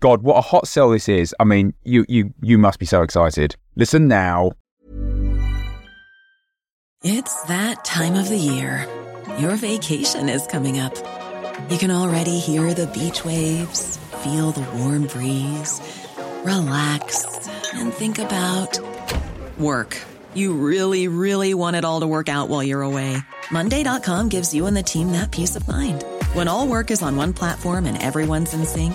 God, what a hot sell this is. I mean, you you you must be so excited. Listen now. It's that time of the year. Your vacation is coming up. You can already hear the beach waves, feel the warm breeze, relax, and think about work. You really, really want it all to work out while you're away. Monday.com gives you and the team that peace of mind. When all work is on one platform and everyone's in sync,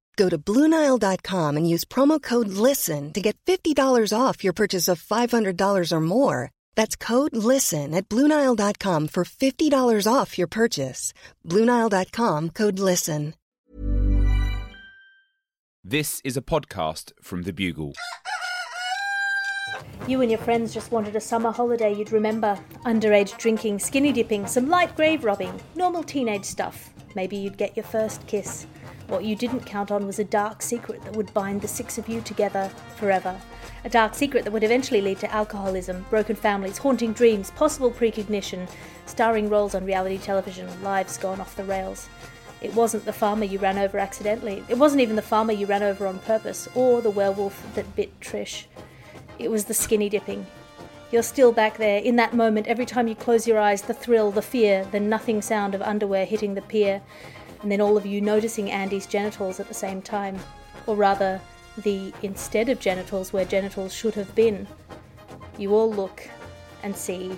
Go to Bluenile.com and use promo code LISTEN to get $50 off your purchase of $500 or more. That's code LISTEN at Bluenile.com for $50 off your purchase. Bluenile.com code LISTEN. This is a podcast from The Bugle. You and your friends just wanted a summer holiday you'd remember. Underage drinking, skinny dipping, some light grave robbing, normal teenage stuff. Maybe you'd get your first kiss. What you didn't count on was a dark secret that would bind the six of you together forever. A dark secret that would eventually lead to alcoholism, broken families, haunting dreams, possible precognition, starring roles on reality television, lives gone off the rails. It wasn't the farmer you ran over accidentally. It wasn't even the farmer you ran over on purpose, or the werewolf that bit Trish. It was the skinny dipping. You're still back there, in that moment, every time you close your eyes, the thrill, the fear, the nothing sound of underwear hitting the pier, and then all of you noticing Andy's genitals at the same time. Or rather, the instead of genitals where genitals should have been. You all look and see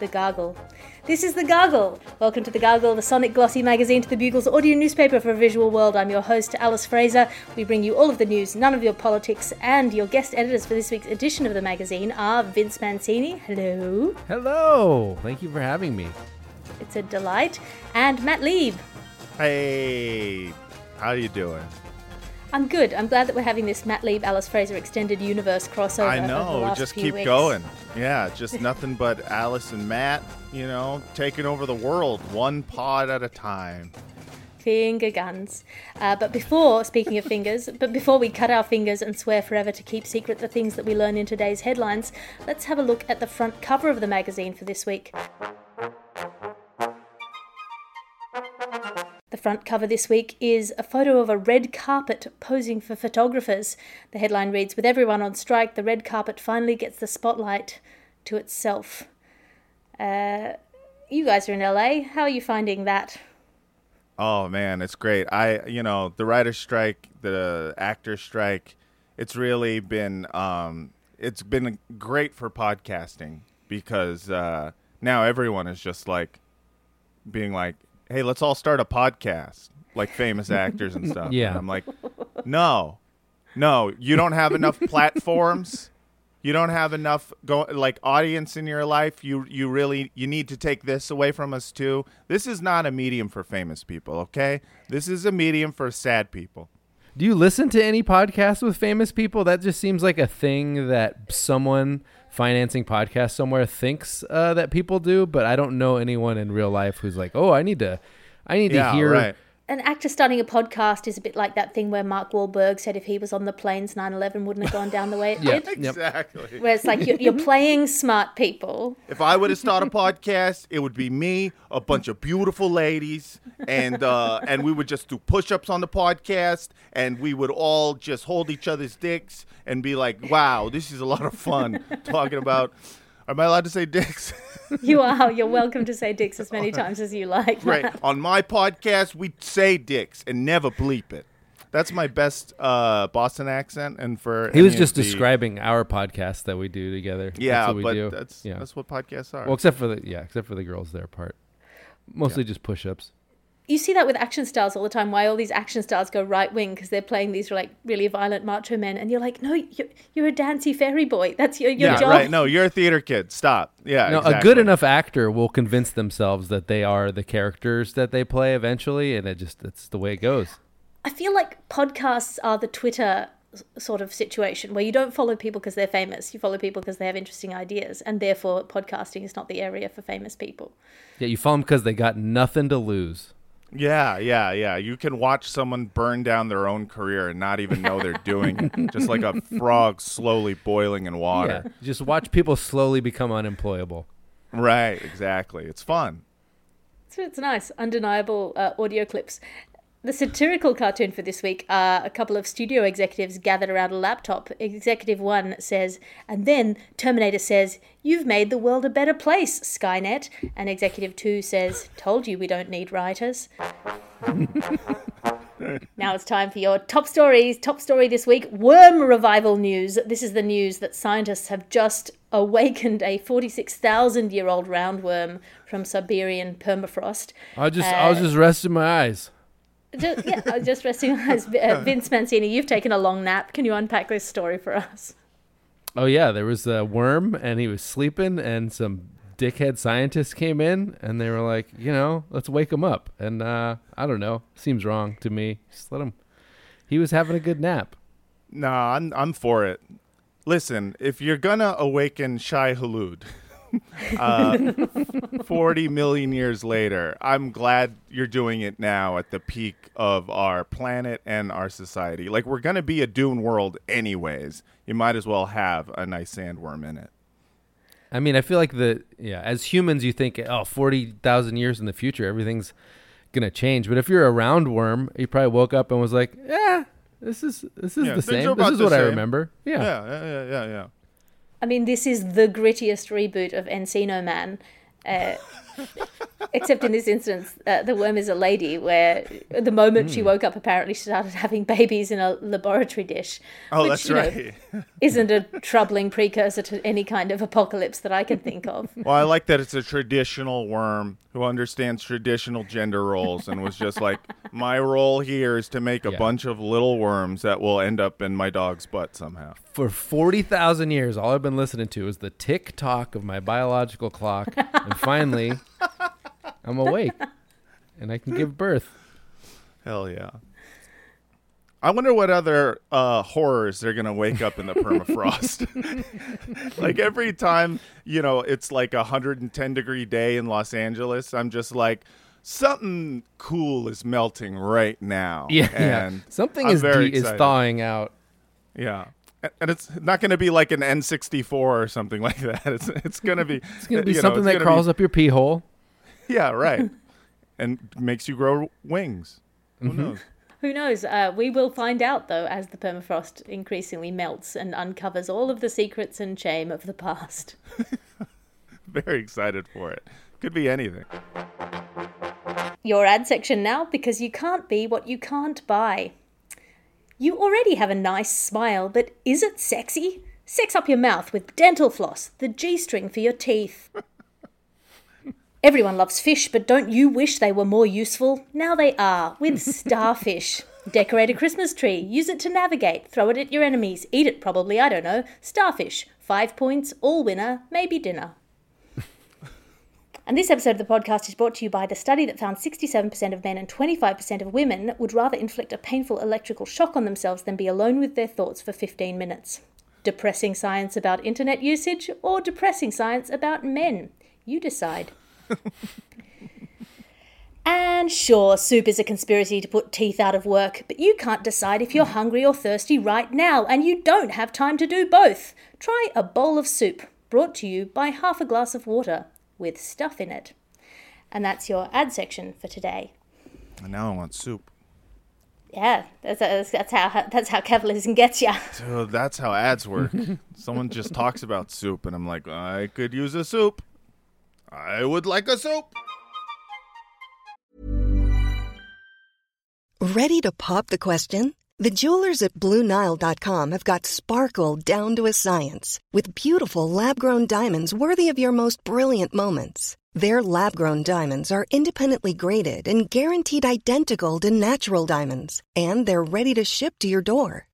the gargle. This is The Gargle. Welcome to The Gargle, the sonic glossy magazine to the Bugle's audio newspaper for a visual world. I'm your host, Alice Fraser. We bring you all of the news, none of your politics, and your guest editors for this week's edition of the magazine are Vince Mancini. Hello. Hello. Thank you for having me. It's a delight. And Matt Lieb. Hey, how are you doing? I'm good. I'm glad that we're having this Matt Lieb, Alice Fraser extended universe crossover. I know. Just keep weeks. going. Yeah, just nothing but Alice and Matt, you know, taking over the world one pod at a time. Finger guns. Uh, but before, speaking of fingers, but before we cut our fingers and swear forever to keep secret the things that we learn in today's headlines, let's have a look at the front cover of the magazine for this week. The front cover this week is a photo of a red carpet posing for photographers. The headline reads With everyone on strike, the red carpet finally gets the spotlight to itself. Uh, you guys are in LA. How are you finding that? Oh man, it's great. I, you know, the writer's strike, the actor strike, it's really been, um, it's been great for podcasting because uh, now everyone is just like being like, "Hey, let's all start a podcast," like famous actors and stuff. Yeah. And I'm like, no, no, you don't have enough platforms. You don't have enough go like audience in your life. You you really you need to take this away from us too. This is not a medium for famous people, okay? This is a medium for sad people. Do you listen to any podcasts with famous people? That just seems like a thing that someone financing podcast somewhere thinks uh, that people do, but I don't know anyone in real life who's like, "Oh, I need to, I need Yeah, to hear." right. An actor starting a podcast is a bit like that thing where Mark Wahlberg said if he was on the planes, 9 11 wouldn't have gone down the way it Yeah. did. Exactly. Where it's like you're, you're playing smart people. If I were to start a podcast, it would be me, a bunch of beautiful ladies, and uh, and we would just do push-ups on the podcast, and we would all just hold each other's dicks and be like, "Wow, this is a lot of fun." talking about, am I allowed to say dicks? You are. You're welcome to say dicks as many times as you like. right. On my podcast, we say dicks and never bleep it. That's my best uh, Boston accent, and for He was just the- describing our podcast that we do together. Yeah, that's what we but do. that's yeah. that's what podcasts are. well, except for the yeah, except for the girls there part. Mostly just push-ups. You see that with action stars all the time. Why all these action stars go right wing because they're playing these like really violent macho men, and you're like, no, you're, you're a dancy fairy boy. That's your your yeah, job. right. No, you're a theater kid. Stop. Yeah, No, a good enough actor will convince themselves that they are the characters that they play eventually, and it just it's the way it goes. I feel like podcasts are the Twitter sort of situation where you don't follow people because they're famous. You follow people because they have interesting ideas, and therefore podcasting is not the area for famous people. Yeah, you follow them because they got nothing to lose. Yeah, yeah, yeah. You can watch someone burn down their own career and not even know they're doing it. Just like a frog slowly boiling in Yeah, water. just watch people slowly become unemployable. Right, exactly. It's fun. So it's nice, undeniable uh, audio clips. The satirical cartoon for this week are a couple of studio executives gathered around a laptop. Executive one says, and then Terminator says, You've made the world a better place, Skynet. And Executive two says, Told you we don't need writers. now it's time for your top stories. Top story this week worm revival news. This is the news that scientists have just awakened a 46,000 year old roundworm from Siberian permafrost. I just I was Uh, just resting my eyes. Just, yeah, I was just resting my eyes. Uh, Vince Mancini, you've taken a long nap. Can you unpack this story for us? Oh yeah, there was a worm and he was sleeping and some dickhead scientists came in and they were like, you know, let's wake him up. And uh I don't know, seems wrong to me. Just let him He was having a good nap. No, I'm I'm for it. Listen, if you're gonna awaken Shai Hulud, uh, 40 million years later, I'm glad you're doing it now at the peak of our planet and our society. Like we're gonna be a dune world anyways. You might as well have a nice sandworm in it. I mean, I feel like the yeah, as humans you think, oh, 40,000 years in the future everything's going to change. But if you're a roundworm, you probably woke up and was like, "Yeah, this is this is Yeah, the same. This is what I remember." Yeah. Yeah, yeah, yeah, yeah, yeah. I mean, this is the grittiest reboot of Encino Man. Uh, except in this instance, uh, the worm is a lady, where the moment Hmm. she woke up, apparently she started having babies in a laboratory dish. Oh, which, that's you know, right. isn't a troubling precursor to any kind of apocalypse that I can think of. Well, I like that it's a traditional worm who understands traditional gender roles and was just like, my role here is to make a Yeah. bunch of little worms that will end up in my dog's butt somehow. For 40,000 years all I've been listening to is the tick tock of my biological clock and finally I'm awake and I can give birth. Hell yeah. I wonder what other uh, horrors they're gonna wake up in the permafrost. like every time, you know, it's like a 110 degree day in Los Angeles, I'm just like, something cool is melting right now. Yeah, and yeah. Something I'm is de- is thawing out. Yeah. And it's not going to be like an N64 or something like that. It's it's going to be It's going to be something that gonna crawls up your pee hole. Yeah, right. and makes you grow wings. Who Mm-hmm. knows? Who knows? Uh, we will find out, though, as the permafrost increasingly melts and uncovers all of the secrets and shame of the past. Very excited for it. Could be anything. Your ad section now, because you can't be what you can't buy. You already have a nice smile, but is it sexy? Sex up your mouth with dental floss, the G string for your teeth. Everyone loves fish, but don't you wish they were more useful? Now they are, with Starfish. Decorate a Christmas tree, use it to navigate, throw it at your enemies, eat it probably, I don't know. Starfish, five points, all winner, maybe dinner. And this episode of the podcast is brought to you by the study that found 67% of men and 25% of women would rather inflict a painful electrical shock on themselves than be alone with their thoughts for 15 minutes. Depressing science about internet usage or depressing science about men? You decide. And sure, soup is a conspiracy to put teeth out of work, but you can't decide if you're hungry or thirsty right now, and you don't have time to do both. Try a bowl of soup, brought to you by half a glass of water with stuff in it. And that's your ad section for today. And now I want soup. Yeah, that's, that's, that's how that's how capitalism gets ya. Dude, that's how ads work. Someone just talks about soup, and I'm like, I could use a soup. I would like a soup. Ready to pop the question? The jewelers at BlueNile.com have got sparkle down to a science with beautiful lab grown diamonds worthy of your most brilliant moments. Their lab grown diamonds are independently graded and guaranteed identical to natural diamonds, and they're ready to ship to your door.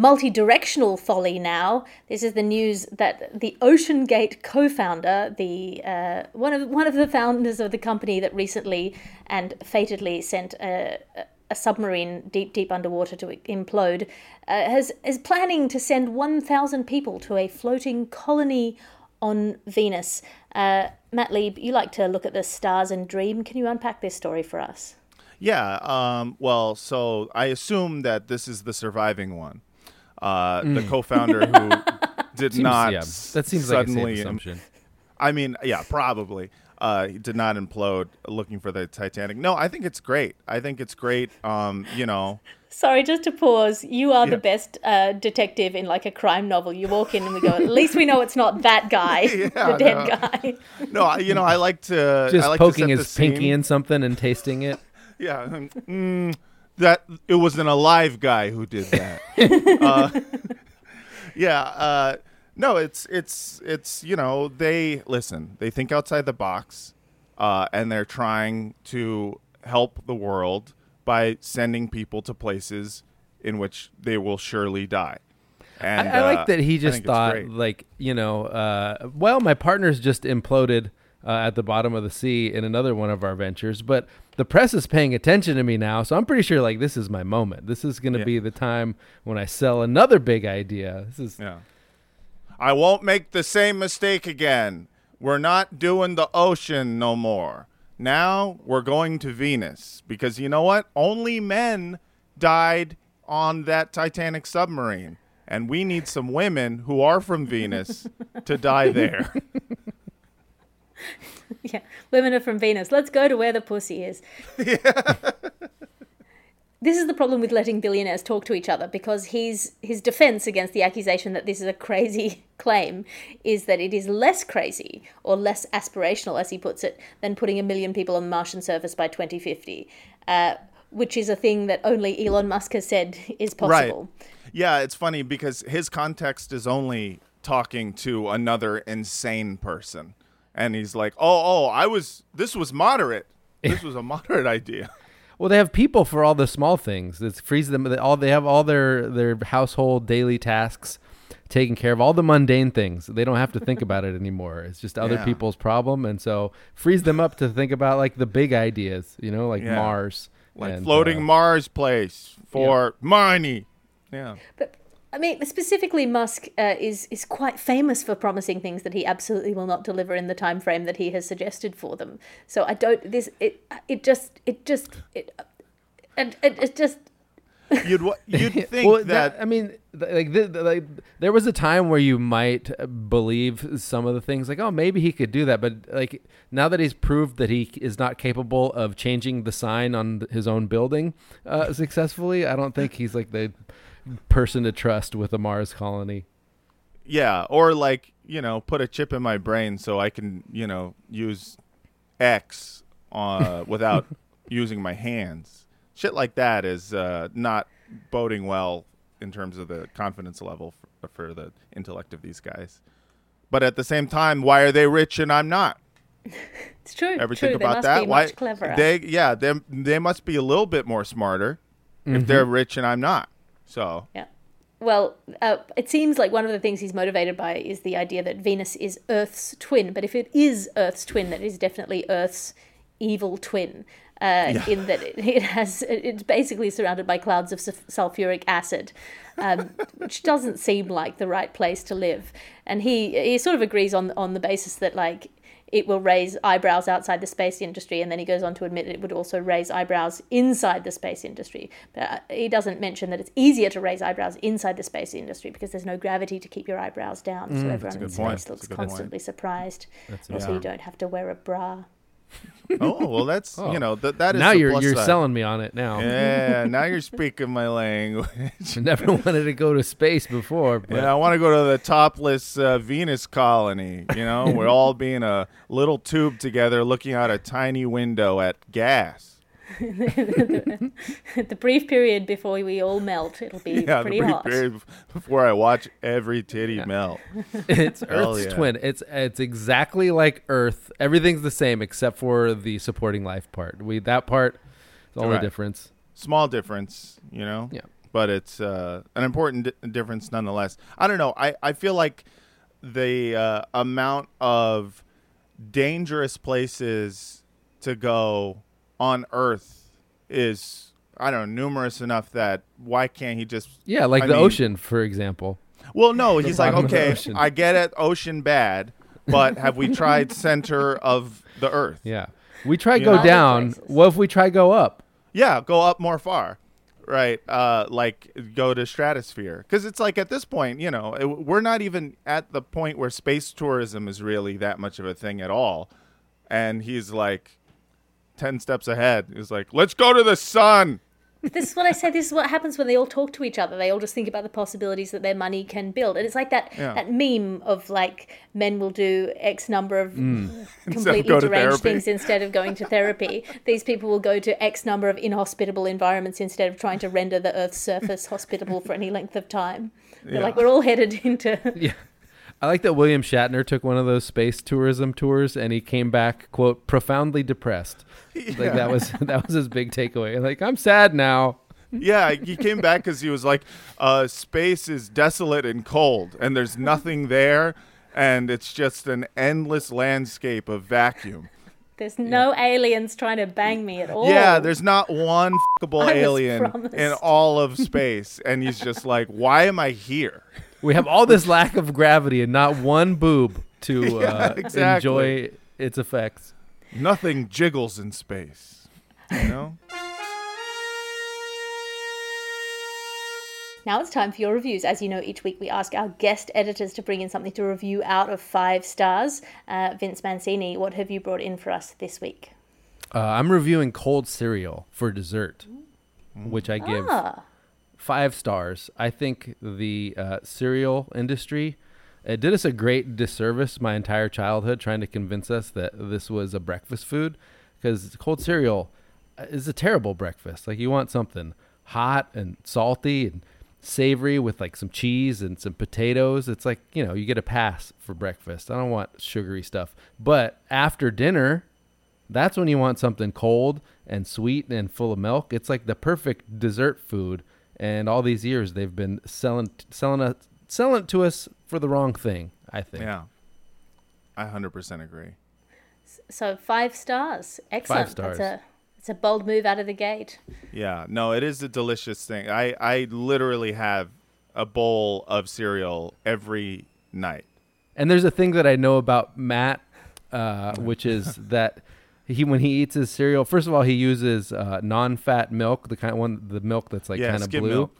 Multi-directional folly now. This is the news that the OceanGate co-founder, the uh, one of one of the founders of the company that recently and fatedly sent a, a submarine deep, deep underwater to implode, uh, has is planning to send 1,000 people to a floating colony on Venus. Uh, Matt Lieb, you like to look at the stars and dream. Can you unpack this story for us? Yeah. Um, well, so I assume that this is the surviving one. Uh, The co-founder who did Seems- not yeah, that seems like a suddenly. safe assumption. I mean, yeah, probably. Uh, he did not implode looking for the Titanic. No, I think it's great. I think it's great. Um, you know, Sorry, just to pause. You are Yeah. the best uh, detective in like a crime novel. You walk in and we go, at least we know it's not that guy, the dead no. guy. no, I, you know, I like to Just I like to poking set his the scene. pinky in something and tasting it. Yeah, mm, that it was an alive guy who did that. uh, yeah, uh, no, it's it's it's you know they listen, they think outside the box, uh, and they're trying to help the world by sending people to places in which they will surely die. And I, I like uh, that he just thought, like, you know, uh, well, my partner's just imploded uh, at the bottom of the sea in another one of our ventures, but the press is paying attention to me now, so I'm pretty sure, like, this is my moment. This is going to Yeah. be the time when I sell another big idea. This is Yeah. I won't make the same mistake again. We're not doing the ocean no more. Now we're going to Venus because you know what? Only men died on that Titanic submarine. And we need some women who are from Venus to die there. yeah, women are from Venus. Let's go to where the pussy is. this is the problem with letting billionaires talk to each other because his his defense against the accusation that this is a crazy claim is that it is less crazy or less aspirational, as he puts it, than putting a million people on the Martian surface by 2050, uh, which is a thing that only Elon Musk has said is possible. Right. Yeah, it's funny because his context is only talking to another insane person. And he's like, "Oh, oh, I was this was moderate. This was a moderate idea." Well, they have people for all the small things. It frees them. they- All they have all their their household daily tasks taken care of. All the mundane things. They don't have to think about it anymore. It's just other Yeah. people's problem, and so frees them up to think about like the big ideas. You know, like Yeah. Mars, like and, floating uh, Mars place for money. Yeah. But I mean, specifically, Musk uh, is is quite famous for promising things that he absolutely will not deliver in the time frame that he has suggested for them. So I don't. This it it just it just it and it, it just You'd you'd think well, that, I mean, like, th- th- like, there was a time where you might uh, believe some of the things, like, oh, maybe he could do that. But like now that he's proved that he is not capable of changing the sign on his own building uh, successfully, I don't think he's like the person to trust with a Mars colony. yeah, or like you know, put a chip in my brain so I can you know use X uh, without using my hands. Shit like that is uh, not boding well in terms of the confidence level for, for the intellect of these guys. But at the same time, why are they rich and I'm not? it's true. Ever true. think they about must that? Be Why much cleverer. they? Yeah, they they must be a little bit more smarter if they're rich and I'm not. So Yeah. Well, uh, it seems like one of the things he's motivated by is the idea that Venus is Earth's twin. But if it is Earth's twin, that is definitely Earth's evil twin. uh, in that it, it has it's basically surrounded by clouds of sulfuric acid, um, which doesn't seem like the right place to live. And he he sort of agrees on on the basis that like it will raise eyebrows outside the space industry, and then he goes on to admit it would also raise eyebrows inside the space industry. But uh, he doesn't mention that it's easier to raise eyebrows inside the space industry because there's no gravity to keep your eyebrows down, so everyone in space point. Looks good point. constantly surprised. That's also, yeah. you don't have to wear a bra. oh well, that's Oh. you know that that is now you're you're side. selling me on it now. Yeah, now you're speaking my language. I never wanted to go to space before, but Yeah, I want to go to the topless uh, Venus colony. You know, we're all being a little tube together, looking out a tiny window at gas. the brief period before we all melt, it'll be Yeah, the brief hot. period before I watch every titty melt. it's Earth's yeah. twin. It's it's exactly like Earth. Everything's the same except for the supporting life part. We that part is the only Right. difference. Small difference, you know. Yeah. but it's uh, an important di- difference nonetheless. I don't know. I, I feel like the uh, amount of dangerous places to go on Earth is I don't know numerous enough that why can't he just Yeah, like I the mean- ocean, for example. Well, no, he's like bottom of the okay, ocean. I get it, ocean bad, but have we tried center of the Earth? Yeah. We try go know? down. Places. What if we try go up? Yeah, go up more far. Right, uh, like go to stratosphere because it's like at this point, you know, it, we're not even at the point where space tourism is really that much of a thing at all. And he's like ten steps ahead. He's like, "Let's go to the sun." This is what I said. This is what happens when they all talk to each other. They all just think about the possibilities that their money can build, and it's like that Yeah. that meme of like men will do X number of mm. Instead of completely go to deranged things instead of going to therapy. These people will go to X number of inhospitable environments instead of trying to render the Earth's surface hospitable for any length of time. They're like we're all headed into. Yeah. I like that William Shatner took one of those space tourism tours and he came back, quote, profoundly depressed. Like that was that was his big takeaway. Like, I'm sad now. yeah, he came back because he was like, uh, "Space is desolate and cold, and there's nothing there, and it's just an endless landscape of vacuum." There's no aliens trying to bang me at all. Yeah, there's not one fuckable alien promised. in all of space, and he's just like, "Why am I here?" We have all this lack of gravity and not one boob to Yeah, uh, exactly. enjoy its effects. Nothing jiggles in space. You know? Now it's time for your reviews. As you know, each week we ask our guest editors to bring in something to review out of five stars. Uh, Vince Mancini, what have you brought in for us this week? Uh, I'm reviewing cold cereal for dessert, which I give Ah, five stars. I think the uh, cereal industry it did us a great disservice my entire childhood trying to convince us that this was a breakfast food because cold cereal uh, is a terrible breakfast. Like you want something hot and salty and savory with like some cheese and some potatoes. It's like, you know, you get a pass for breakfast. I don't want sugary stuff. But after dinner, that's when you want something cold and sweet and full of milk. It's like the perfect dessert food. And all these years they've been selling selling us selling it to us for the wrong thing. I think. Yeah. I 100% agree. so five stars. Excellent. Five stars. That's a, it's a bold move out of the gate. Yeah, no, it is a delicious thing. I, I literally have a bowl of cereal every night. And there's a thing that I know about Matt, uh, which is that he when he eats his cereal, first of all, he uses uh, non-fat milk, the kind of one, the milk that's like Yeah, kind of blue, milk.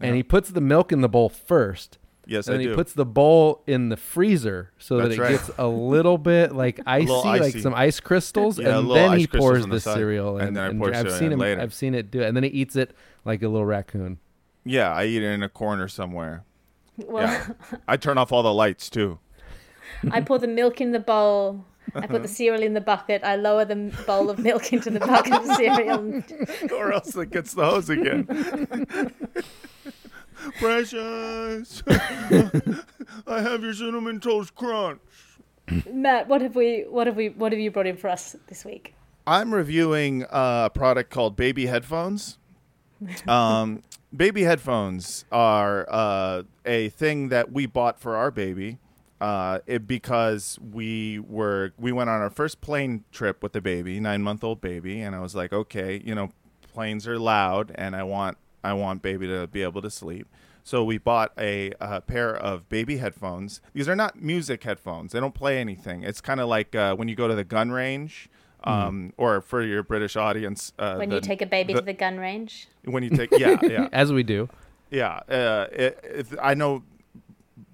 and Yeah. he puts the milk in the bowl first. Yes, and I then do. he puts the bowl in the freezer so that it right. gets a little bit like icy, little like some ice crystals, Yeah, and then he pours the the cereal, and in, then I and pour I've cereal seen in him. later. I've seen it do it, and then he eats it like a little raccoon. yeah, I eat it in a corner somewhere. Well, Yeah. I turn off all the lights too. I pour the milk in the bowl. I put the cereal in the bucket. I lower the bowl of milk into the bucket of cereal. or else it gets the hose again. Precious, I have your cinnamon toast crunch. Matt, what have we? What have we? What have you brought in for us this week? I'm reviewing uh, a product called Baby Headphones. Um, baby headphones are uh, a thing that we bought for our baby uh, it, because we were we went on our first plane trip with the baby, nine month old baby, and I was like, okay, you know, planes are loud, and I want I want baby to be able to sleep. So we bought a, a pair of baby headphones. These are not music headphones; they don't play anything. It's kind of like uh, when you go to the gun range. Um, or for your British audience, uh, when the- you take a baby the- to the gun range. when you take yeah yeah As we do. yeah, uh, it, if, I know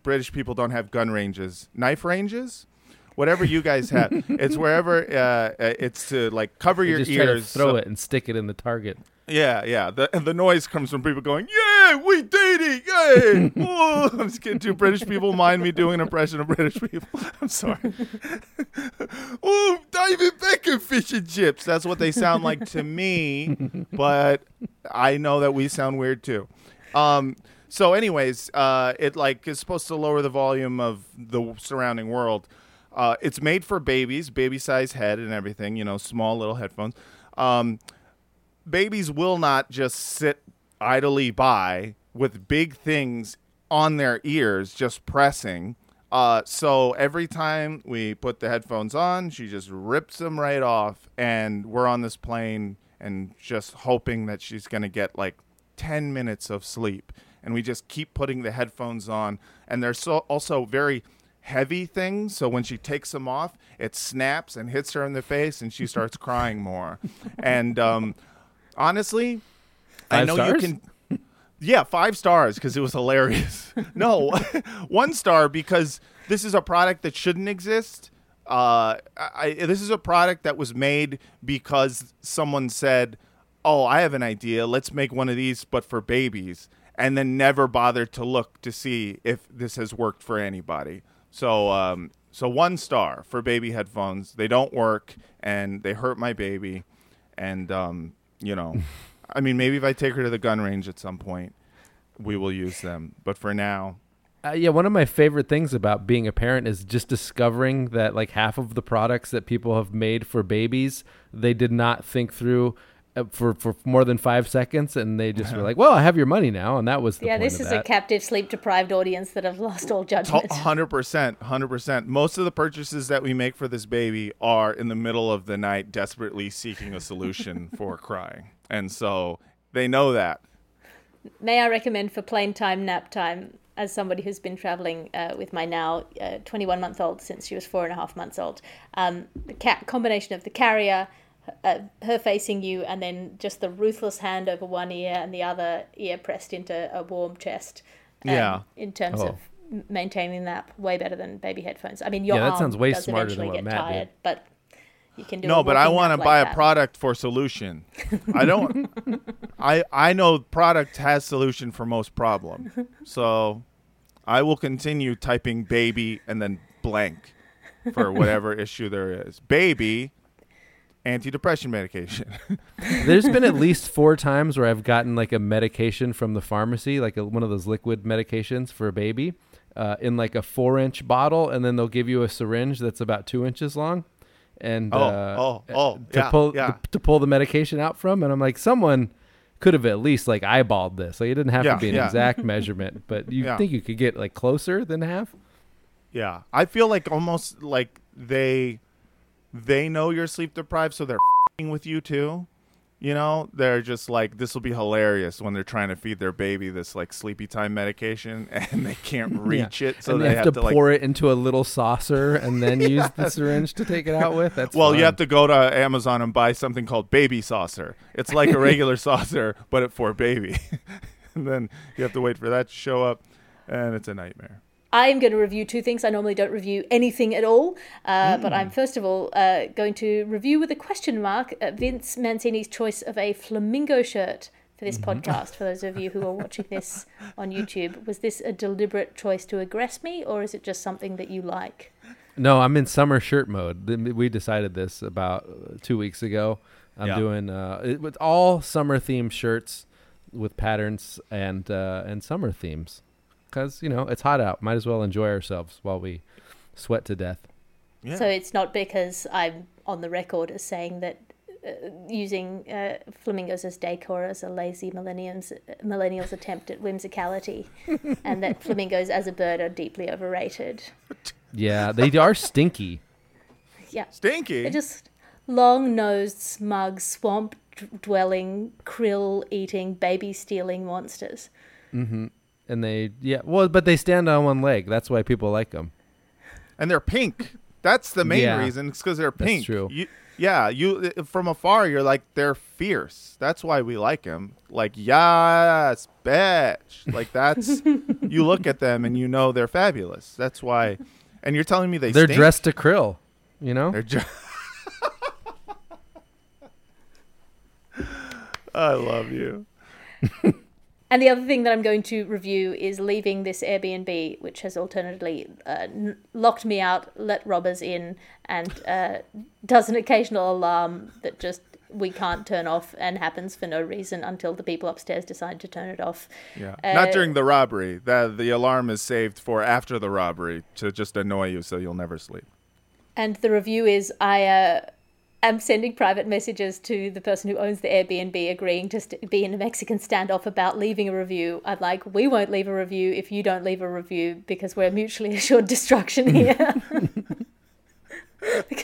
British people don't have gun ranges, knife ranges, whatever you guys have. it's wherever uh, uh, it's to like cover You your just try to ears. throw so- it and stick it in the target. Yeah, yeah. The and the noise comes from people going, "Yeah, we did it! Yay! oh, I'm just kidding. Do British people mind me doing an impression of British people? I'm sorry. oh, David Beckham fish and chips. That's what they sound like to me, but I know that we sound weird too. Um. So, anyways, uh, it like is supposed to lower the volume of the surrounding world. Uh, it's made for babies, baby size head and everything. You know, small little headphones. Um, babies will not just sit idly by with big things on their ears just pressing. Uh, so every time we put the headphones on, she just rips them right off, and we're on this plane and just hoping that she's gonna get like 10 minutes of sleep. And we just keep putting the headphones on, and they're so also very heavy things. So when she takes them off, it snaps and hits her in the face, and she starts crying more. And um, honestly, I know stars? you can. Yeah, five stars because it was hilarious. no, one star because this is a product that shouldn't exist. Uh, I, this is a product that was made because someone said, "Oh, I have an idea. Let's make one of these, but for babies," and then never bothered to look to see if this has worked for anybody. So, um, so one star for baby headphones. They don't work and they hurt my baby, and um, you know. I mean, maybe if I take her to the gun range at some point, we will use them. But for now, Uh, yeah, one of my favorite things about being a parent is just discovering that like half of the products that people have made for babies, they did not think through for for more than five seconds, and they just were like, "Well, I have your money now," and that was the Yeah, point this of is a captive, sleep deprived audience that have lost all judgment. hundred percent, hundred percent. Most of the purchases that we make for this baby are in the middle of the night, desperately seeking a solution for crying, and so they know that. May I recommend for plane time, nap time, as somebody who's been traveling uh, with my now 21 month old since she was four and a half months old, um, the ca- combination of the carrier, uh, her facing you, and then just the ruthless hand over one ear and the other ear pressed into a warm chest. um, Yeah. In terms Oh. of maintaining that, way better than baby headphones. I mean, your Yeah, that arm sounds way does smarter than eventually what get Matt did. tired, but you can do it. No, but I want to nap buy like a product for solution. I don't. I I know product has solution for most problem, so I will continue typing baby and then blank for whatever issue there is. Baby, antidepressant medication. There's been at least four times where I've gotten like a medication from the pharmacy, like a, one of those liquid medications for a baby, uh, in like a four inch bottle, and then they'll give you a syringe that's about two inches long, and Oh, uh, oh, oh, to yeah, pull yeah. to pull the medication out from, and I'm like, someone could have at least like eyeballed this. Like it didn't have Yeah, to be an exact measurement, but you think you could get like closer than half? Yeah, I feel like almost like they they know you're sleep deprived, so they're fing with you too. You know, they're just like this will be hilarious when they're trying to feed their baby this like sleepy time medication and they can't reach it, so and they, they have, to, like. pour it into a little saucer and then use the syringe to take it out with. That's Well, you have to go to Amazon and buy something called baby saucer. It's like a regular saucer, but it for baby. and then you have to wait for that to show up, and it's a nightmare. I'm going to review two things. I normally don't review anything at all, uh, but I'm first of all uh, going to review with a question mark uh, Vince Mancini's choice of a flamingo shirt for this podcast. For those of you who are watching this on YouTube, was this a deliberate choice to aggress me, or is it just something that you like? No, I'm in summer shirt mode. We decided this about uh, two weeks ago. I'm Yeah. doing uh, it, with all summer themed shirts with patterns and uh, and summer themes because you know it's hot out. Might as well enjoy ourselves while we sweat to death. Yeah. So it's not because I'm on the record as saying that uh, using uh, flamingos as decor is a lazy millenniums millennials attempt at whimsicality, and that flamingos as a bird are deeply overrated. Yeah, they are stinky. Yeah. Stinky. They're just long nosed, smug, swamp-dwelling, krill eating, baby stealing monsters. And they, yeah, well, but they stand on one leg. That's why people like them. and they're pink. That's the main Yeah. reason. It's because they're That's pink. true. You, yeah, you from afar, you're like they're fierce. That's why we like them. Like yes, bitch. Like that's you look at them and you know they're fabulous. That's why. And you're telling me they They're stink? dressed to krill, you know? They're ju- I love you. And the other thing that I'm going to review is leaving this Airbnb, which has alternately uh, locked me out, let robbers in, and uh, does an occasional alarm that just we can't turn off and happens for no reason until the people upstairs decide to turn it off. Yeah. Uh, Not during the robbery. That the alarm is saved for after the robbery to just annoy you so you'll never sleep. And the review is I uh, am sending private messages to the person who owns the Airbnb agreeing to st- be in a Mexican standoff about leaving a review. I'm like, we won't leave a review if you don't leave a review because we're mutually assured destruction here.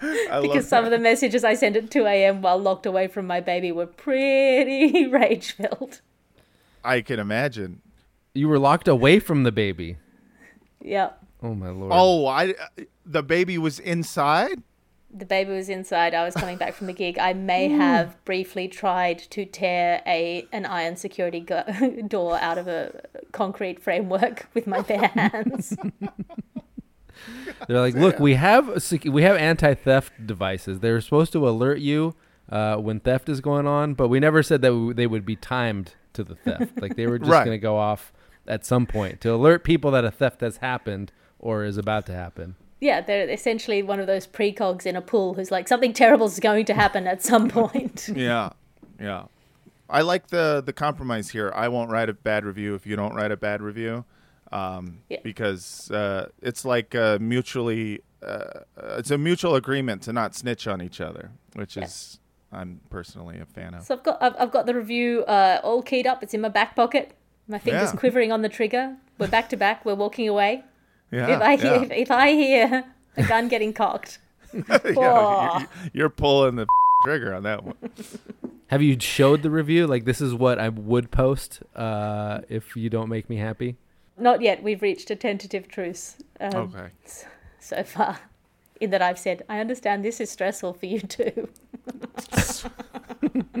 I because some of the messages I sent at 2 a.m. while locked away from my baby were pretty rage filled. I can imagine. You were locked away from the baby. Yep. Oh, my Lord. Oh, I uh, the baby was inside. The baby was inside. I was coming back from the gig. I may have briefly tried to tear a an iron security go- door out of a concrete framework with my bare hands. They're like, look, we have sec- we have anti-theft devices. They're supposed to alert you uh, when theft is going on, but we never said that w- they would be timed to the theft. like they were just Right. going to go off at some point to alert people that a theft has happened or is about to happen. Yeah, they're essentially one of those precogs in a pool who's like something terrible is going to happen at some point. Yeah, yeah. I like the the compromise here. I won't write a bad review if you don't write a bad review, um, Yeah. because uh, it's like uh, mutually. Uh, it's a mutual agreement to not snitch on each other, which is I'm personally a fan of. So I've got I've, I've got the review uh, all keyed up. It's in my back pocket. My fingers Yeah. quivering on the trigger. We're back to back. We're walking away. Yeah, if I hear yeah. if, if I hear a gun getting cocked, Yeah, Whoa. you- you're pulling the trigger on that one. Have you showed the review? Like this is what I would post uh, if you don't make me happy. not yet. We've reached a tentative truce um, Okay. so far. In that I've said, I understand this is stressful for you too.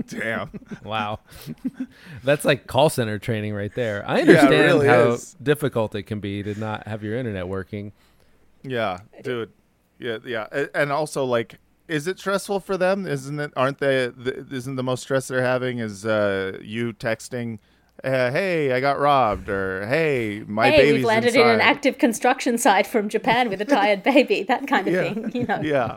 Damn. Wow, that's like call center training right there. I it understand really how is. difficult it can be to not have your internet working. Yeah, dude. Yeah, yeah, and also like, is it stressful for them? Isn't it? Aren't they? The, isn't the most stress they're having is uh, you texting, uh, "Hey, I got robbed," or "Hey, my hey, baby's we've landed inside. in an active construction site from Japan with a tired baby. That kind of Yeah. thing, you know. Yeah,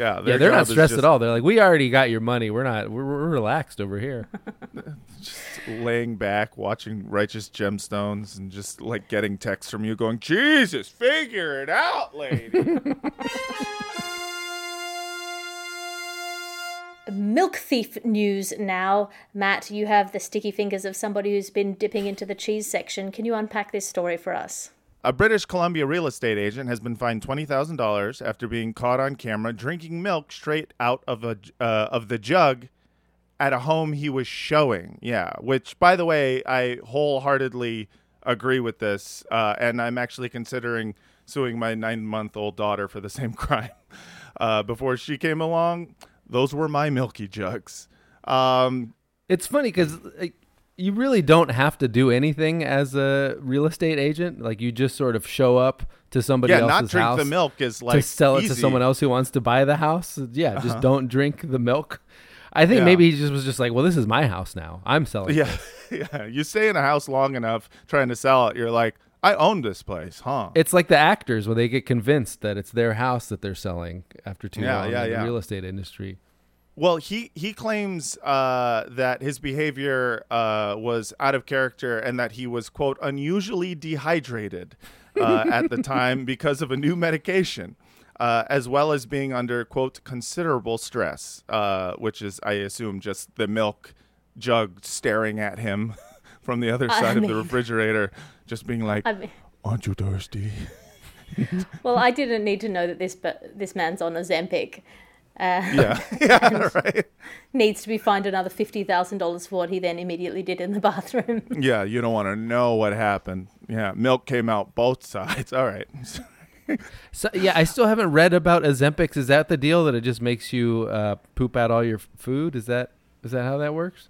yeah, Yeah, they're not stressed just at all. They're like, we already got your money. We're not. We're, we're relaxed over here. Just laying back, watching Righteous Gemstones, and just like getting texts from you going, "Jesus, figure it out, lady." Milk thief news now. Matt, you have the sticky fingers of somebody who's been dipping into the cheese section. Can you unpack this story for us? A British Columbia real estate agent has been fined twenty thousand dollars after being caught on camera drinking milk straight out of a uh, of the jug at a home he was showing. Yeah, which by the way, I wholeheartedly agree with this, uh, and I'm actually considering suing my nine month old daughter for the same crime. Uh, before she came along, those were my milky jugs. Um, It's funny because you really don't have to do anything as a real estate agent. Like you just sort of show up to somebody yeah, else's not drink house the milk is like to sell it to. Uh-huh. someone else who wants to buy the house. Yeah, just don't drink the milk. I think Yeah. maybe he just was just like, well, this is my house now. I'm selling. Yeah, yeah. You stay in a house long enough trying to sell it, you're like, I own this place, huh? It's like the actors when they get convinced that it's their house that they're selling after too Yeah, long yeah, in yeah. the real estate industry. Well, he he claims uh, that his behavior uh, was out of character and that he was quote unusually dehydrated uh, at the time because of a new medication. Uh, as well as being under quote considerable stress, uh, which is I assume just the milk jug staring at him from the other I side of the refrigerator, just being like, I mean, Aren't you thirsty? Well, I didn't need to know that this but this man's on Ozempic. Uh, Yeah, yeah, right. needs to be fined another fifty thousand dollars for what he then immediately did in the bathroom. Yeah, you don't want to know what happened. Yeah, milk came out both sides. All right. So yeah, I still haven't read about Ozempics. Is that the deal that it just makes you uh, poop out all your food? Is that is that how that works?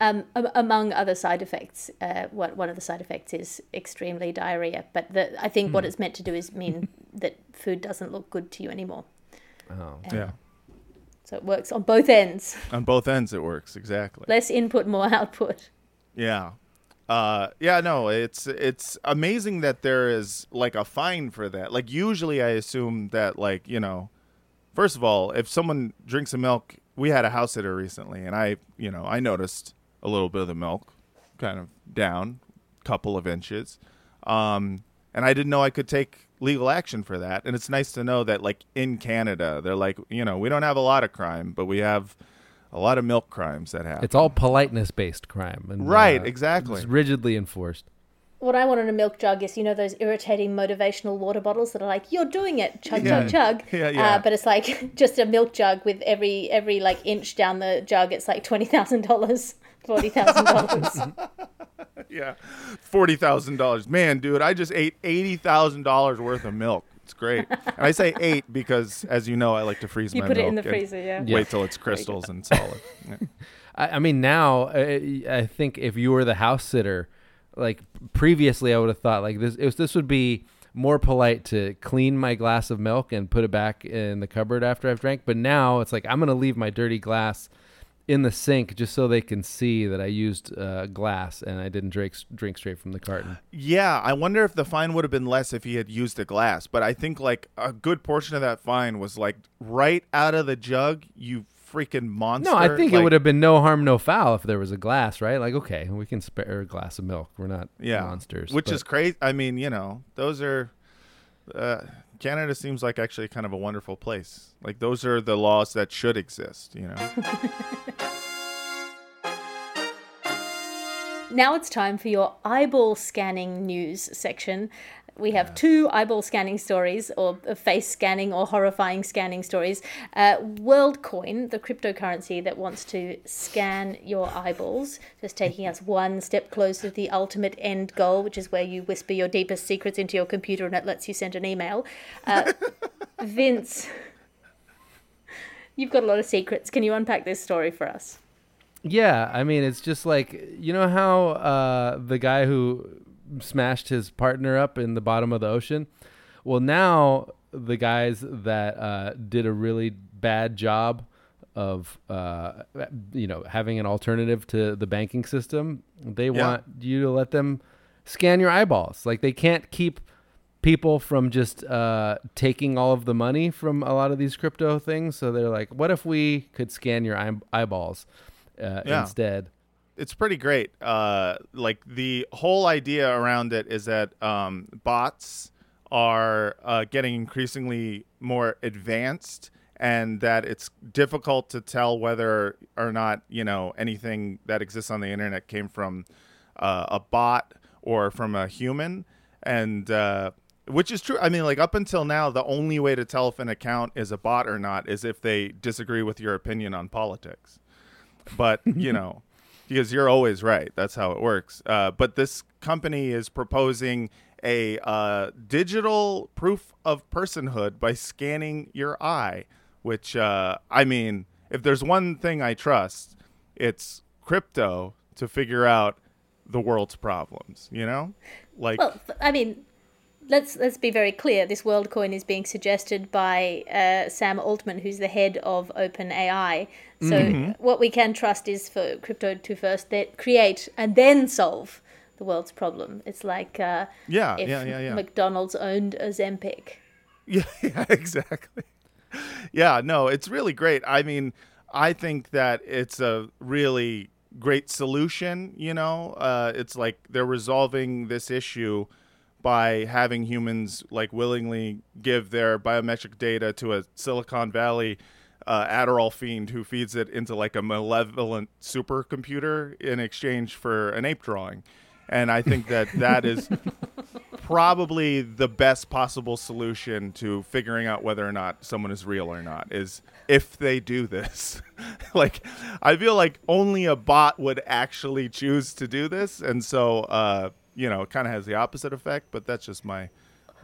Um, among other side effects, uh, what one of the side effects is extremely diarrhea. But the, I think what it's meant to do is mean that food doesn't look good to you anymore. Oh, yeah, So it works on both ends. on both ends it works exactly. Less input, more output. Yeah. Uh yeah, no, it's it's amazing that there is like a fine for that. Like usually I assume that like, you know, first of all, if someone drinks a milk, we had a house sitter recently and I, you know, I noticed a little bit of the milk kind of down couple of inches. Um and I didn't know I could take legal action for that. And it's nice to know that like in Canada, they're like, you know, we don't have a lot of crime, but we have a lot of milk crimes that happen. it's all politeness based crime, and Right, uh, exactly. it's rigidly enforced. What I want in a milk jug is, you know, those irritating motivational water bottles that are like, "You're doing it, chug, Yeah. chug, chug." Yeah, yeah. Uh, but it's like just a milk jug with every every like inch down the jug. It's like twenty thousand dollars, forty thousand dollars. Yeah, forty thousand dollars. Man, dude, I just ate eighty thousand dollars worth of milk. It's great, and I say eight because, as you know, I like to freeze You my put it milk in the freezer, yeah. Wait till it's crystals and solid. Yeah. I, I mean, now uh, I think if you were the house sitter, like previously, I would have thought like this. It was, this would be more polite to clean my glass of milk and put it back in the cupboard after I've drank. But now it's like I'm gonna leave my dirty glass in the sink just so they can see that I used uh, glass and I didn't drink drink straight from the carton. Yeah, I wonder if the fine would have been less if he had used a glass. But I think like a good portion of that fine was like right out of the jug. You freaking monster! No, I think it would have been no harm, no foul if there was a glass, right? Like, okay, we can spare a glass of milk. We're not yeah monsters. which but- is crazy. I mean, you know, those are. Uh, Canada seems like actually kind of a wonderful place. Like those are the laws that should exist. You know. Now it's time for your eyeball scanning news section. We have two eyeball scanning stories, or uh, face scanning, or horrifying scanning stories. Uh, WorldCoin, the cryptocurrency that wants to scan your eyeballs, just taking us one step closer to the ultimate end goal, which is where you whisper your deepest secrets into your computer and it lets you send an email. Uh, Vince, you've got a lot of secrets. Can you unpack this story for us? Yeah, I mean, it's just like you know how uh, the guy who smashed his partner up in the bottom of the ocean. Well, now the guys that uh, did a really bad job of uh, you know having an alternative to the banking system, they Yeah. want you to let them scan your eyeballs. Like they can't keep people from just uh, taking all of the money from a lot of these crypto things. So they're like, what if we could scan your eye- eyeballs uh, Yeah. instead? It's pretty great. Uh, like the whole idea around it is that um, bots are uh, getting increasingly more advanced, and that it's difficult to tell whether or not you know anything that exists on the internet came from uh, a bot or from a human, and uh, which is true. I mean, like up until now, the only way to tell if an account is a bot or not is if they disagree with your opinion on politics but you know because you're always right. That's how it works. Uh, but this company is proposing a uh, digital proof of personhood by scanning your eye which uh, i mean if there's one thing i trust it's crypto to figure out the world's problems you know? Like Well, I mean, let's let's be very clear. This WorldCoin is being suggested by uh, Sam Altman, who's the head of OpenAI. So Mm-hmm. what we can trust is for crypto to first create and then solve the world's problem. It's like uh, Yeah, if yeah, yeah, yeah. McDonald's owned Ozempic. Yeah, yeah, exactly. Yeah, no, it's really great. I mean, I think that it's a really great solution. You know, uh, it's like they're resolving this issue by having humans like willingly give their biometric data to a Silicon Valley uh, Adderall fiend who feeds it into like a malevolent supercomputer in exchange for an ape drawing. And I think that that is probably the best possible solution to figuring out whether or not someone is real or not is if they do this. like, I feel like only a bot would actually choose to do this, and so uh, you know, it kind of has the opposite effect. But that's just my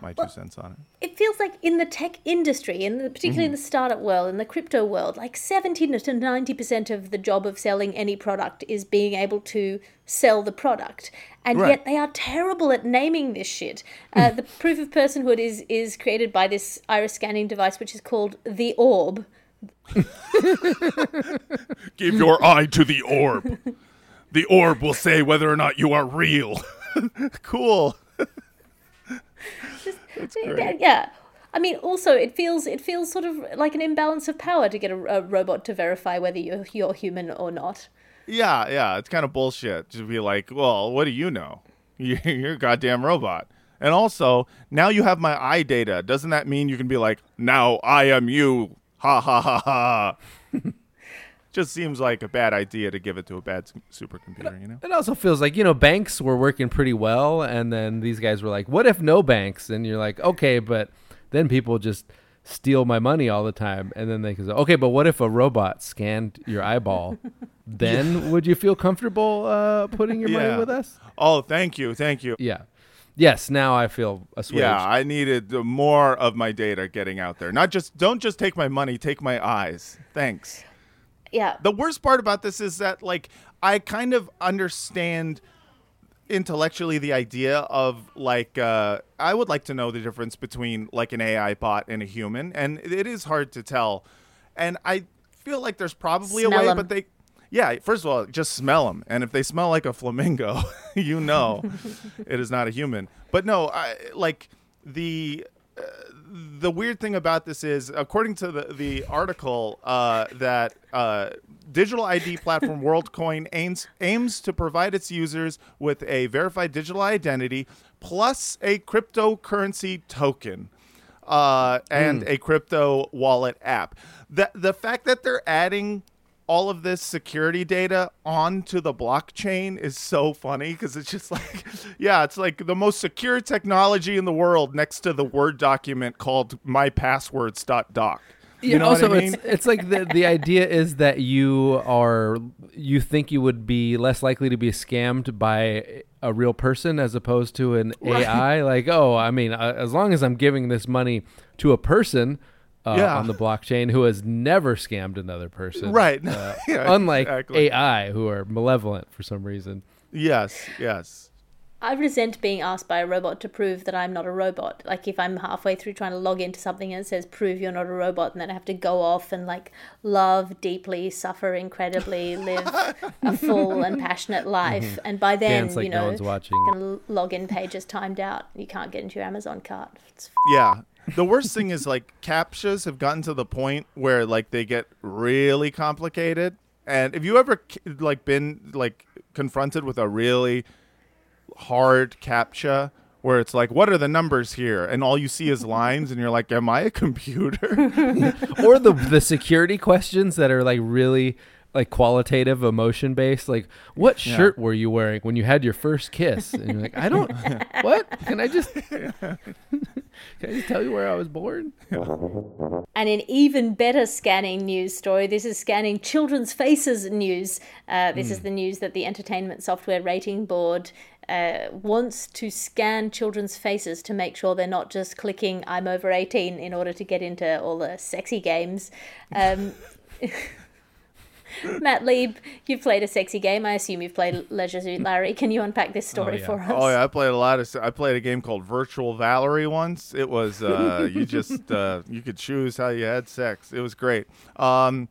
my two cents on it. It feels like in the tech industry, in the, particularly in the startup world, in the crypto world, like 70 to 90% of the job of selling any product is being able to sell the product. And Right. yet they are terrible at naming this shit. Uh, the proof of personhood is, is created by this iris scanning device, which is called the Orb. Give your eye to the orb. The orb will say whether or not you are real. cool. Yeah, yeah. I mean, also it feels it feels sort of like an imbalance of power to get a, a robot to verify whether you're you're human or not. Yeah, yeah, it's kind of bullshit to be like, well, what do you know? You- You're a goddamn robot. And also, now you have my eye data. Doesn't that mean you can be like, now I am you? Ha ha ha ha. Just seems like a bad idea to give it to a bad supercomputer, you know? It also feels like, you know, banks were working pretty well. And then these guys were like, what if no banks? And you're like, okay, but then people just steal my money all the time. And then they can say, okay, but what if a robot scanned your eyeball? then would you feel comfortable uh, putting your Yeah. money with us? Oh, thank you, thank you. Yeah. Yes, now I feel a assuaged. Yeah, I needed more of my data getting out there. Not just don't just take my money, take my eyes. Thanks. Yeah. The worst part about this is that like I kind of understand intellectually the idea of like uh, I would like to know the difference between like an AI bot and a human, and it is hard to tell. And I feel like there's probably Smell a way, 'em. but they. Yeah, first of all, just smell them, and if they smell like a flamingo, you know it is not a human. But no, I like the uh, the weird thing about this is, according to the the article, uh, that uh, digital ID platform WorldCoin aims aims to provide its users with a verified digital identity plus a cryptocurrency token uh, and a crypto wallet app. The the fact that they're adding all of this security data onto the blockchain is so funny because it's just like, yeah, it's like the most secure technology in the world next to the Word document called mypasswords.doc. You Yeah, know also, what I mean? it's it's like the the idea is that you are you think you would be less likely to be scammed by a real person as opposed to an AI. Like, oh, I mean, uh, as long as I'm giving this money to a person uh, Yeah. on the blockchain who has never scammed another person, Right. Uh, Yeah, unlike exactly. AI, who are malevolent for some reason. Yes, yes. I resent being asked by a robot to prove that I'm not a robot. Like if I'm halfway through trying to log into something and it says prove you're not a robot and then I have to go off and like love deeply, suffer incredibly, live a full and passionate life. And by then, Dance like you no know, one's watching. fucking login page is timed out. You can't get into your Amazon cart. It's Yeah. The worst thing is like captchas have gotten to the point where like they get really complicated. And have you ever like been like confronted with a really hard captcha where it's like what are the numbers here and all you see is lines and you're like am I a computer? or the the security questions that are like really like qualitative emotion based like what shirt were you wearing when you had your first kiss and you're like i don't what can i just can i just tell you where i was born And an even better scanning news story. This is scanning children's faces news. Uh, this is the news that the Entertainment Software Rating Board uh, wants to scan children's faces to make sure they're not just clicking "I'm over 18" in order to get into all the sexy games. Um, Matt Lieb, you've played a sexy game. I assume you've played Leisure Suit Larry. Can you unpack this story yeah. for us? oh yeah, I played a lot of I played a game called Virtual Valerie once. It was uh you just uh you could choose how you had sex. It was great. Um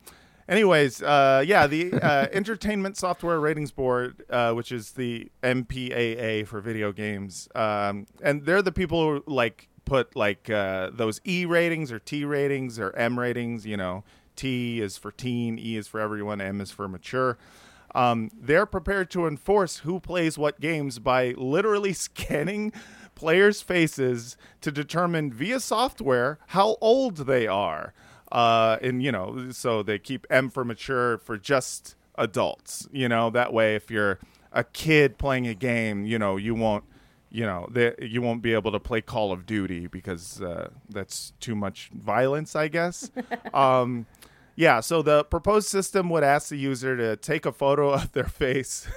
Anyways, uh, yeah, the uh, Entertainment Software Ratings Board, uh, which is the MPAA for video games, um, and they're the people who like put like uh, those E ratings or T ratings or M ratings. You know, T is for teen, E is for everyone, M is for mature. Um, they're prepared to enforce who plays what games by literally scanning players' faces to determine via software how old they are. Uh, and you know, so they keep M for mature for just adults. You know, that way if you're a kid playing a game, you know, you won't you know, they, you won't be able to play Call of Duty because uh, that's too much violence, I guess. um, yeah, so the proposed system would ask the user to take a photo of their face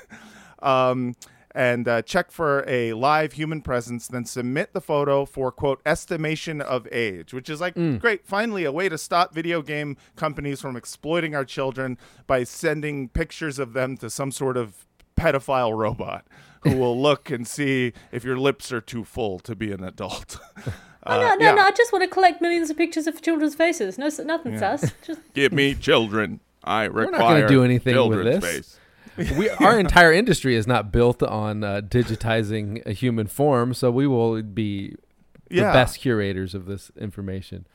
um, and uh, check for a live human presence, then submit the photo for, quote, estimation of age, which is like, great, finally, a way to stop video game companies from exploiting our children by sending pictures of them to some sort of pedophile robot who will look and see if your lips are too full to be an adult. Oh, no, Uh, no, yeah. no. I just want to collect millions of pictures of children's faces. No, nothing sus. Just Give me children. I require not gonna do anything with children's this. face. we our entire industry is not built on uh, digitizing a human form, so we will be the best curators of this information.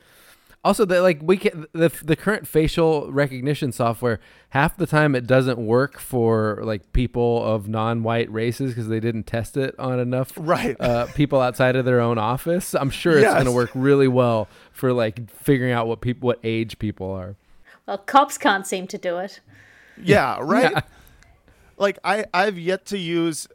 Also, that like we can the the current facial recognition software half the time it doesn't work for like people of non-white races because they didn't test it on enough Right. uh, people outside of their own office. I'm sure it's going to work really well for like figuring out what people what age people are. well, cops can't seem to do it. Yeah, right. Like I, I've yet to use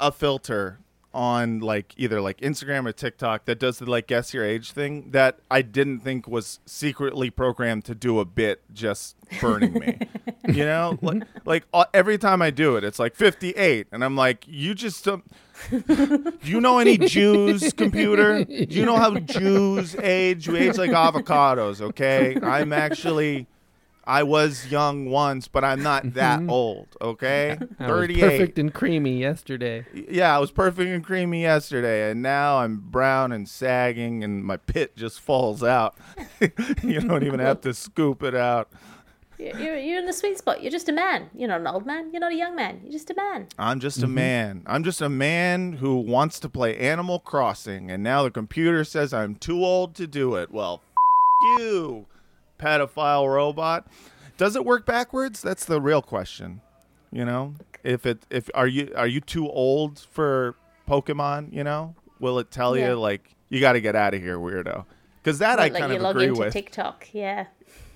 a filter on like either like Instagram or TikTok that does the like guess your age thing that I didn't think was secretly programmed to do a bit just burning me. you know, like like every time I do it, it's like 58, and I'm like, you just don't. do you know any Jews, computer? Do you know how Jews age? You age like avocados, okay? I'm actually. I was young once, but I'm not that old, okay? I 38. perfect and creamy yesterday. Yeah, I was perfect and creamy yesterday, and now I'm brown and sagging, and my pit just falls out. you don't even have to scoop it out. You're, you're, you're in the sweet spot. You're just a man. You're not an old man. You're not a young man. You're just a man. I'm just Mm-hmm. a man. I'm just a man who wants to play Animal Crossing, and now the computer says I'm too old to do it. Well, f- you, pedophile robot. Does it work backwards? That's the real question. You know, if it if are you are you too old for Pokemon? You know, will it tell Yeah. you like you got to get out of here, weirdo? Because that I Like, kind you of log agree into with. TikTok. Yeah.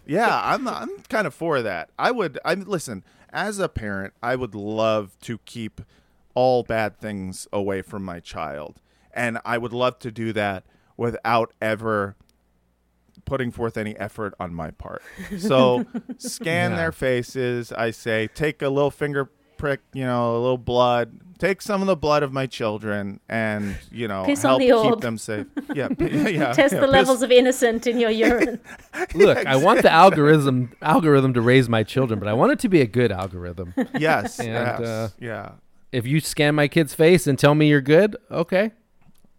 Yeah, I'm I'm kind of for that. I would I listen, as a parent, I would love to keep all bad things away from my child. And I would love to do that without ever putting forth any effort on my part. So scan Yeah. their faces, I say, take a little finger prick, you know, a little blood. Take some of the blood of my children and, you know, Piss on help the keep orb. them safe. Yeah, p- yeah. Test yeah, the piss- levels of innocent in your urine. Look, I want the algorithm algorithm to raise my children, but I want it to be a good algorithm. Yes, And, yes, uh, yeah. If you scan my kid's face and tell me you're good, okay.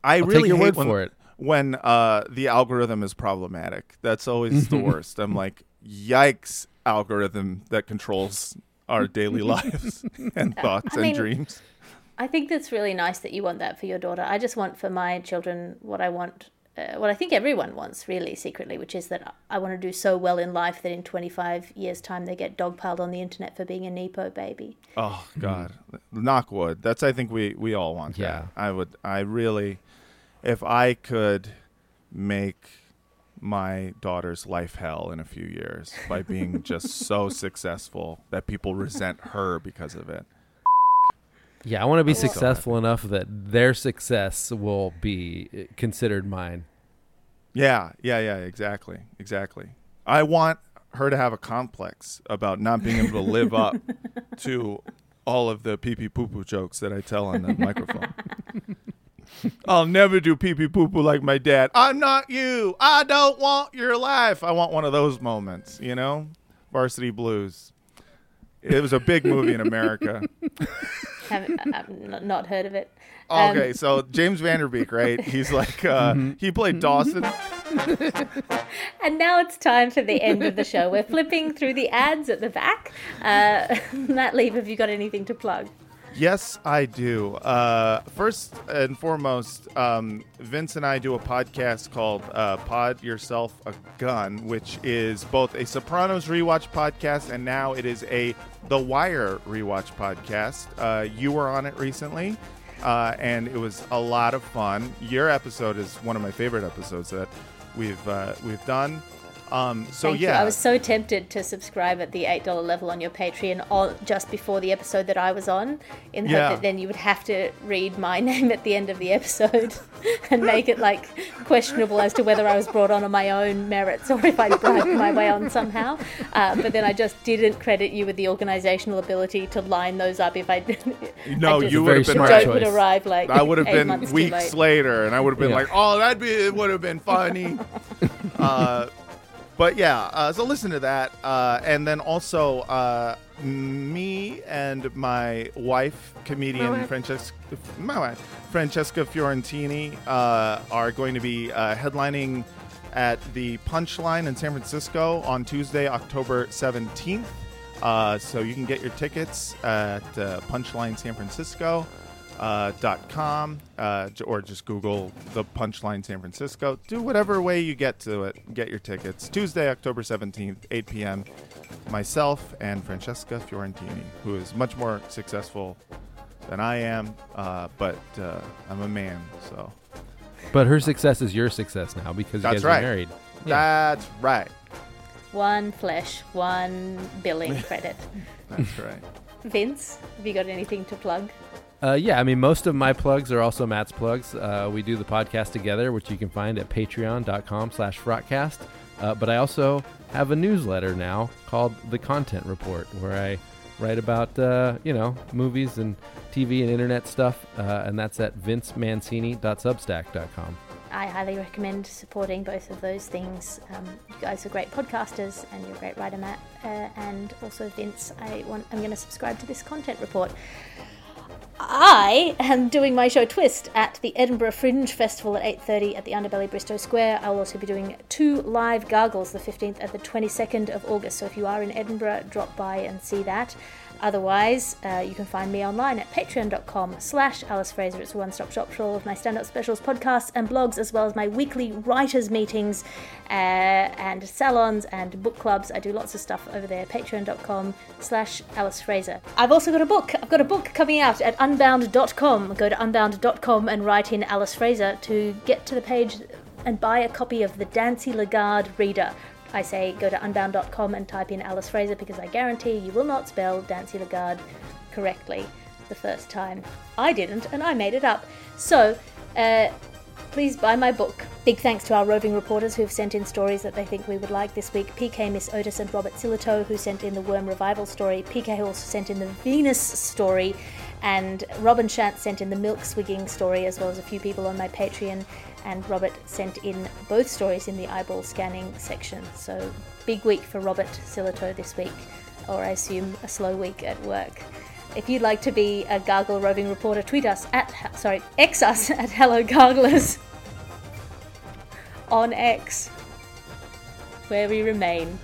I I'll take really your hate word when, for it. When uh, the algorithm is problematic. That's always the worst. I'm like, yikes, algorithm that controls our daily lives and thoughts I and mean- dreams. I think that's really nice that you want that for your daughter. I just want for my children what I want, uh, what I think everyone wants, really, secretly, which is that I want to do so well in life that in 25 years' time they get dogpiled on the internet for being a Nepo baby. Oh God, knock wood. That's I think we we all want Yeah. that. I would. I really, if I could make my daughter's life hell in a few years by being just so successful that people resent her because of it. Yeah, I want to be successful enough that their success will be uh, considered mine. Yeah, yeah, yeah, exactly, exactly. I want her to have a complex about not being able to live up to all of the pee pee poo poo jokes that I tell on the microphone. I'll never do pee pee poo poo like my dad. I'm not you. I don't want your life. I want one of those moments, you know? Varsity Blues. It was a big movie in America. Have, I've not heard of it. Um, Okay, so James Van Der Beek, right? He's like, uh, he played Dawson. And now it's time for the end of the show. We're flipping through the ads at the back. Uh, Matt Lieb, have you got anything to plug? Yes, I do. Uh, first and foremost, um, Vince and I do a podcast called uh, Pod Yourself a Gun, which is both a Sopranos rewatch podcast and now it is a The Wire rewatch podcast. Uh, you were on it recently, uh, and it was a lot of fun. Your episode is one of my favorite episodes that we've uh, we've done. Um, so Thank yeah, you. I was so tempted to subscribe at the eight dollar level on your Patreon on, just before the episode that I was on, in the Yeah. hope that then you would have to read my name at the end of the episode and make it like questionable as to whether I was brought on on my own merits or if I bribed my way on somehow. Uh, but then I just didn't credit you with the organizational ability to line those up if I didn't. No, I just- you would have been joke right would arrive like I would have been weeks later, and I would have been Yeah. like, "Oh, that'd be it. Would have been funny." uh, but yeah, uh, so listen to that, uh, and then also uh, me and my wife, comedian Francesca, my wife, Francesca Fiorentini, uh, are going to be uh, headlining at the Punchline in San Francisco on Tuesday, October seventeenth. Uh, so you can get your tickets at uh, Punchline San Francisco dot com uh, or just Google the Punchline San Francisco. Do whatever way you get to it. Get your tickets. Tuesday, October 17th, 8 p.m. Myself and Francesca Fiorentini, who is much more successful than I am, uh, but uh, I'm a man, so But her success is your success now because you That's guys right. are married. Yeah. that's right. One flesh, one billing credit. That's right. Vince, have you got anything to plug? Uh, yeah, I mean, most of my plugs are also Matt's plugs. Uh, we do the podcast together, which you can find at patreon.com slash frotcast. Uh, but I also have a newsletter now called The Content Report, where I write about, uh, you know, movies and TV and internet stuff. Uh, and that's at vincemancini.substack.com. I highly recommend supporting both of those things. Um, you guys are great podcasters, and you're a great writer, Matt, uh, and also Vince. I want. I'm going to subscribe to this content report. I am doing my show Twist at the Edinburgh Fringe Festival at 8:30 at the Underbelly Bristo Square. I'll also be doing two live gargles, the 15th and the 22nd of August. So if you are in Edinburgh, drop by and see that. Otherwise, uh, you can find me online at patreon.com slash Alice Fraser. It's a one-stop shop for all of my stand-up specials, podcasts, and blogs, as well as my weekly writers' meetings uh, and salons and book clubs. I do lots of stuff over there. Patreon.com slash Alice Fraser. I've also got a book. I've got a book coming out at unbound.com. Go to unbound.com and write in Alice Fraser to get to the page and buy a copy of the D'Ancey LaGuarde Reader. I say go to unbound.com and type in Alice Fraser because I guarantee you will not spell D'Ancey LaGuarde correctly the first time. I didn't, and I made it up. So, uh, please buy my book. Big thanks to our roving reporters who've sent in stories that they think we would like this week. PK Miss Otis and Robert Silito, who sent in the Worm Revival story. PK also sent in the Venus story. And Robin Shant sent in the Milk Swigging story, as well as a few people on my Patreon. And Robert sent in both stories in the eyeball scanning section. So, big week for Robert Silito this week, or I assume a slow week at work. If you'd like to be a Gargle roving reporter, tweet us at sorry, X us at Hello Garglers on X, where we remain,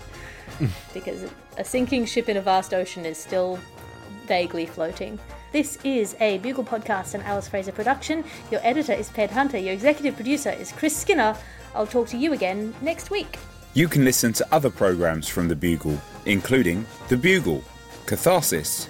because a sinking ship in a vast ocean is still vaguely floating. This is a Bugle Podcast and Alice Fraser production. Your editor is Ped Hunter. Your executive producer is Chris Skinner. I'll talk to you again next week. You can listen to other programs from The Bugle, including The Bugle, Catharsis,